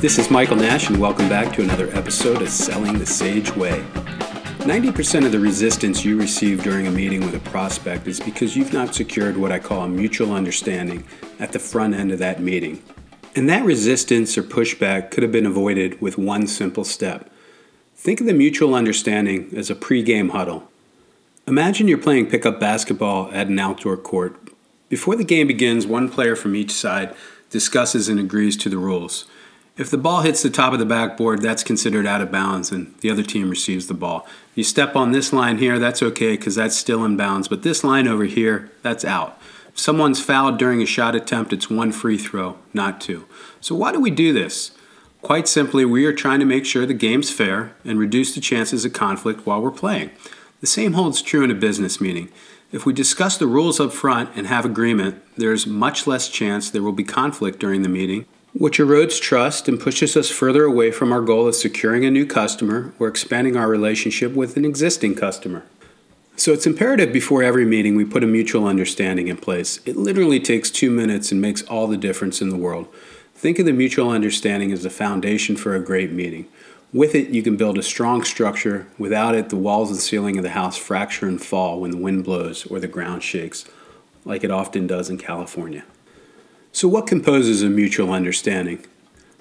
This is Michael Nash, and welcome back to another episode of Selling the Sage Way. 90% of the resistance you receive during a meeting with a prospect is because you've not secured what I call a mutual understanding at the front end of that meeting. And that resistance or pushback could have been avoided with one simple step. Think of the mutual understanding as a pre-game huddle. Imagine you're playing pickup basketball at an outdoor court. Before the game begins, one player from each side discusses and agrees to the rules. If the ball hits the top of the backboard, that's considered out of bounds and the other team receives the ball. If you step on this line here, that's okay because that's still in bounds, but this line over here, that's out. If someone's fouled during a shot attempt, it's one free throw, not two. So, why do we do this? Quite simply, we are trying to make sure the game's fair and reduce the chances of conflict while we're playing. The same holds true in a business meeting. If we discuss the rules up front and have agreement, there's much less chance there will be conflict during the meeting which erodes trust and pushes us further away from our goal of securing a new customer or expanding our relationship with an existing customer. So it's imperative before every meeting we put a mutual understanding in place. It literally takes two minutes and makes all the difference in the world. Think of the mutual understanding as the foundation for a great meeting. With it, you can build a strong structure. Without it, the walls and ceiling of the house fracture and fall when the wind blows or the ground shakes, like it often does in California. So, what composes a mutual understanding?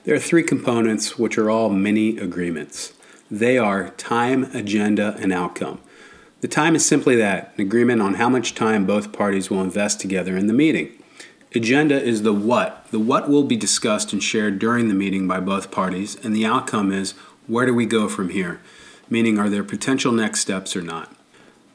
There are three components which are all mini agreements. They are time, agenda, and outcome. The time is simply that an agreement on how much time both parties will invest together in the meeting. Agenda is the what. The what will be discussed and shared during the meeting by both parties, and the outcome is where do we go from here? Meaning, are there potential next steps or not?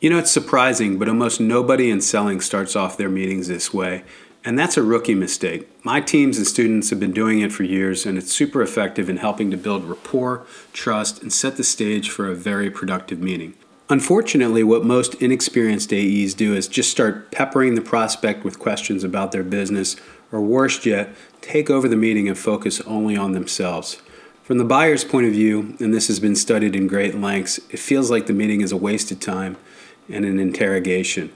You know, it's surprising, but almost nobody in selling starts off their meetings this way. And that's a rookie mistake. My teams and students have been doing it for years, and it's super effective in helping to build rapport, trust, and set the stage for a very productive meeting. Unfortunately, what most inexperienced AEs do is just start peppering the prospect with questions about their business, or worse yet, take over the meeting and focus only on themselves. From the buyer's point of view, and this has been studied in great lengths, it feels like the meeting is a waste of time and an interrogation.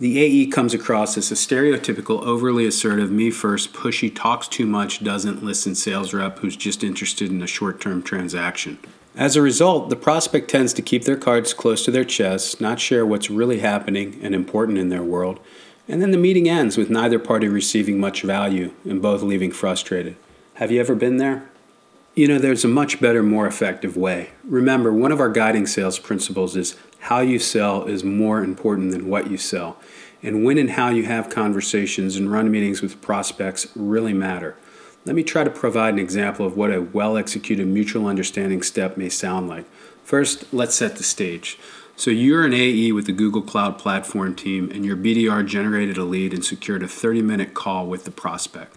The AE comes across as a stereotypical, overly assertive, me first, pushy, talks too much, doesn't listen sales rep who's just interested in a short term transaction. As a result, the prospect tends to keep their cards close to their chest, not share what's really happening and important in their world, and then the meeting ends with neither party receiving much value and both leaving frustrated. Have you ever been there? You know, there's a much better, more effective way. Remember, one of our guiding sales principles is how you sell is more important than what you sell. And when and how you have conversations and run meetings with prospects really matter. Let me try to provide an example of what a well executed mutual understanding step may sound like. First, let's set the stage. So, you're an AE with the Google Cloud Platform team, and your BDR generated a lead and secured a 30 minute call with the prospect.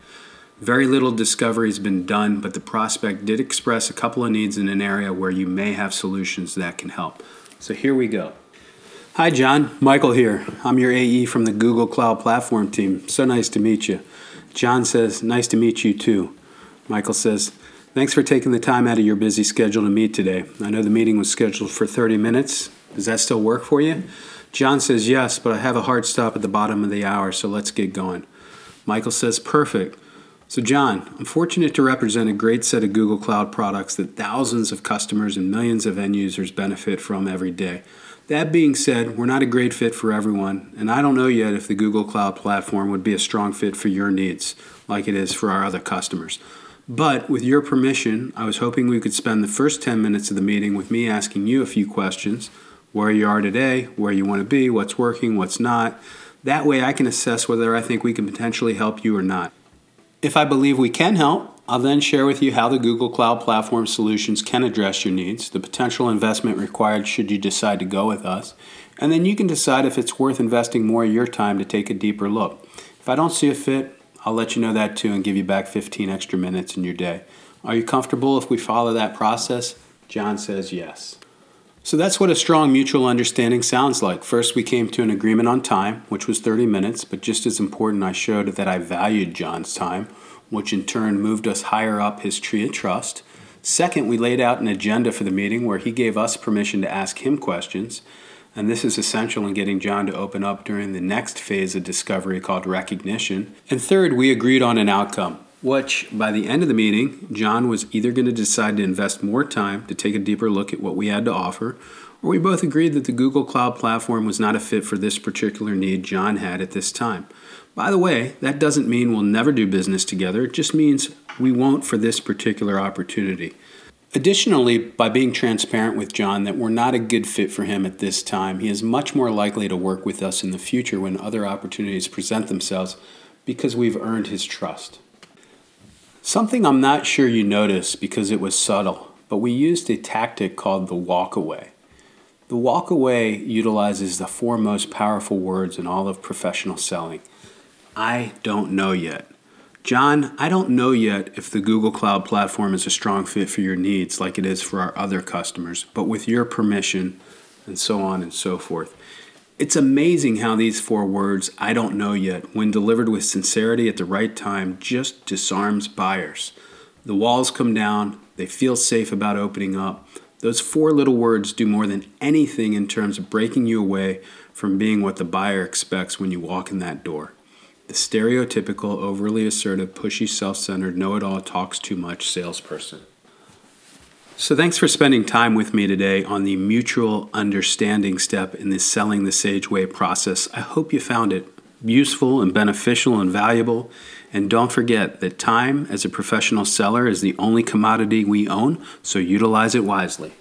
Very little discovery has been done, but the prospect did express a couple of needs in an area where you may have solutions that can help. So here we go. Hi, John. Michael here. I'm your AE from the Google Cloud Platform team. So nice to meet you. John says, Nice to meet you too. Michael says, Thanks for taking the time out of your busy schedule to meet today. I know the meeting was scheduled for 30 minutes. Does that still work for you? John says, Yes, but I have a hard stop at the bottom of the hour, so let's get going. Michael says, Perfect. So, John, I'm fortunate to represent a great set of Google Cloud products that thousands of customers and millions of end users benefit from every day. That being said, we're not a great fit for everyone, and I don't know yet if the Google Cloud Platform would be a strong fit for your needs, like it is for our other customers. But with your permission, I was hoping we could spend the first 10 minutes of the meeting with me asking you a few questions where you are today, where you want to be, what's working, what's not. That way I can assess whether I think we can potentially help you or not. If I believe we can help, I'll then share with you how the Google Cloud Platform solutions can address your needs, the potential investment required should you decide to go with us, and then you can decide if it's worth investing more of your time to take a deeper look. If I don't see a fit, I'll let you know that too and give you back 15 extra minutes in your day. Are you comfortable if we follow that process? John says yes. So that's what a strong mutual understanding sounds like. First, we came to an agreement on time, which was 30 minutes, but just as important, I showed that I valued John's time, which in turn moved us higher up his tree of trust. Second, we laid out an agenda for the meeting where he gave us permission to ask him questions. And this is essential in getting John to open up during the next phase of discovery called recognition. And third, we agreed on an outcome. Which by the end of the meeting, John was either going to decide to invest more time to take a deeper look at what we had to offer, or we both agreed that the Google Cloud platform was not a fit for this particular need John had at this time. By the way, that doesn't mean we'll never do business together, it just means we won't for this particular opportunity. Additionally, by being transparent with John that we're not a good fit for him at this time, he is much more likely to work with us in the future when other opportunities present themselves because we've earned his trust. Something I'm not sure you noticed because it was subtle, but we used a tactic called the walk away. The walk away utilizes the four most powerful words in all of professional selling I don't know yet. John, I don't know yet if the Google Cloud Platform is a strong fit for your needs like it is for our other customers, but with your permission, and so on and so forth. It's amazing how these four words, I don't know yet, when delivered with sincerity at the right time, just disarms buyers. The walls come down, they feel safe about opening up. Those four little words do more than anything in terms of breaking you away from being what the buyer expects when you walk in that door the stereotypical, overly assertive, pushy, self centered, know it all, talks too much salesperson. So, thanks for spending time with me today on the mutual understanding step in the selling the Sage Way process. I hope you found it useful and beneficial and valuable. And don't forget that time as a professional seller is the only commodity we own, so utilize it wisely.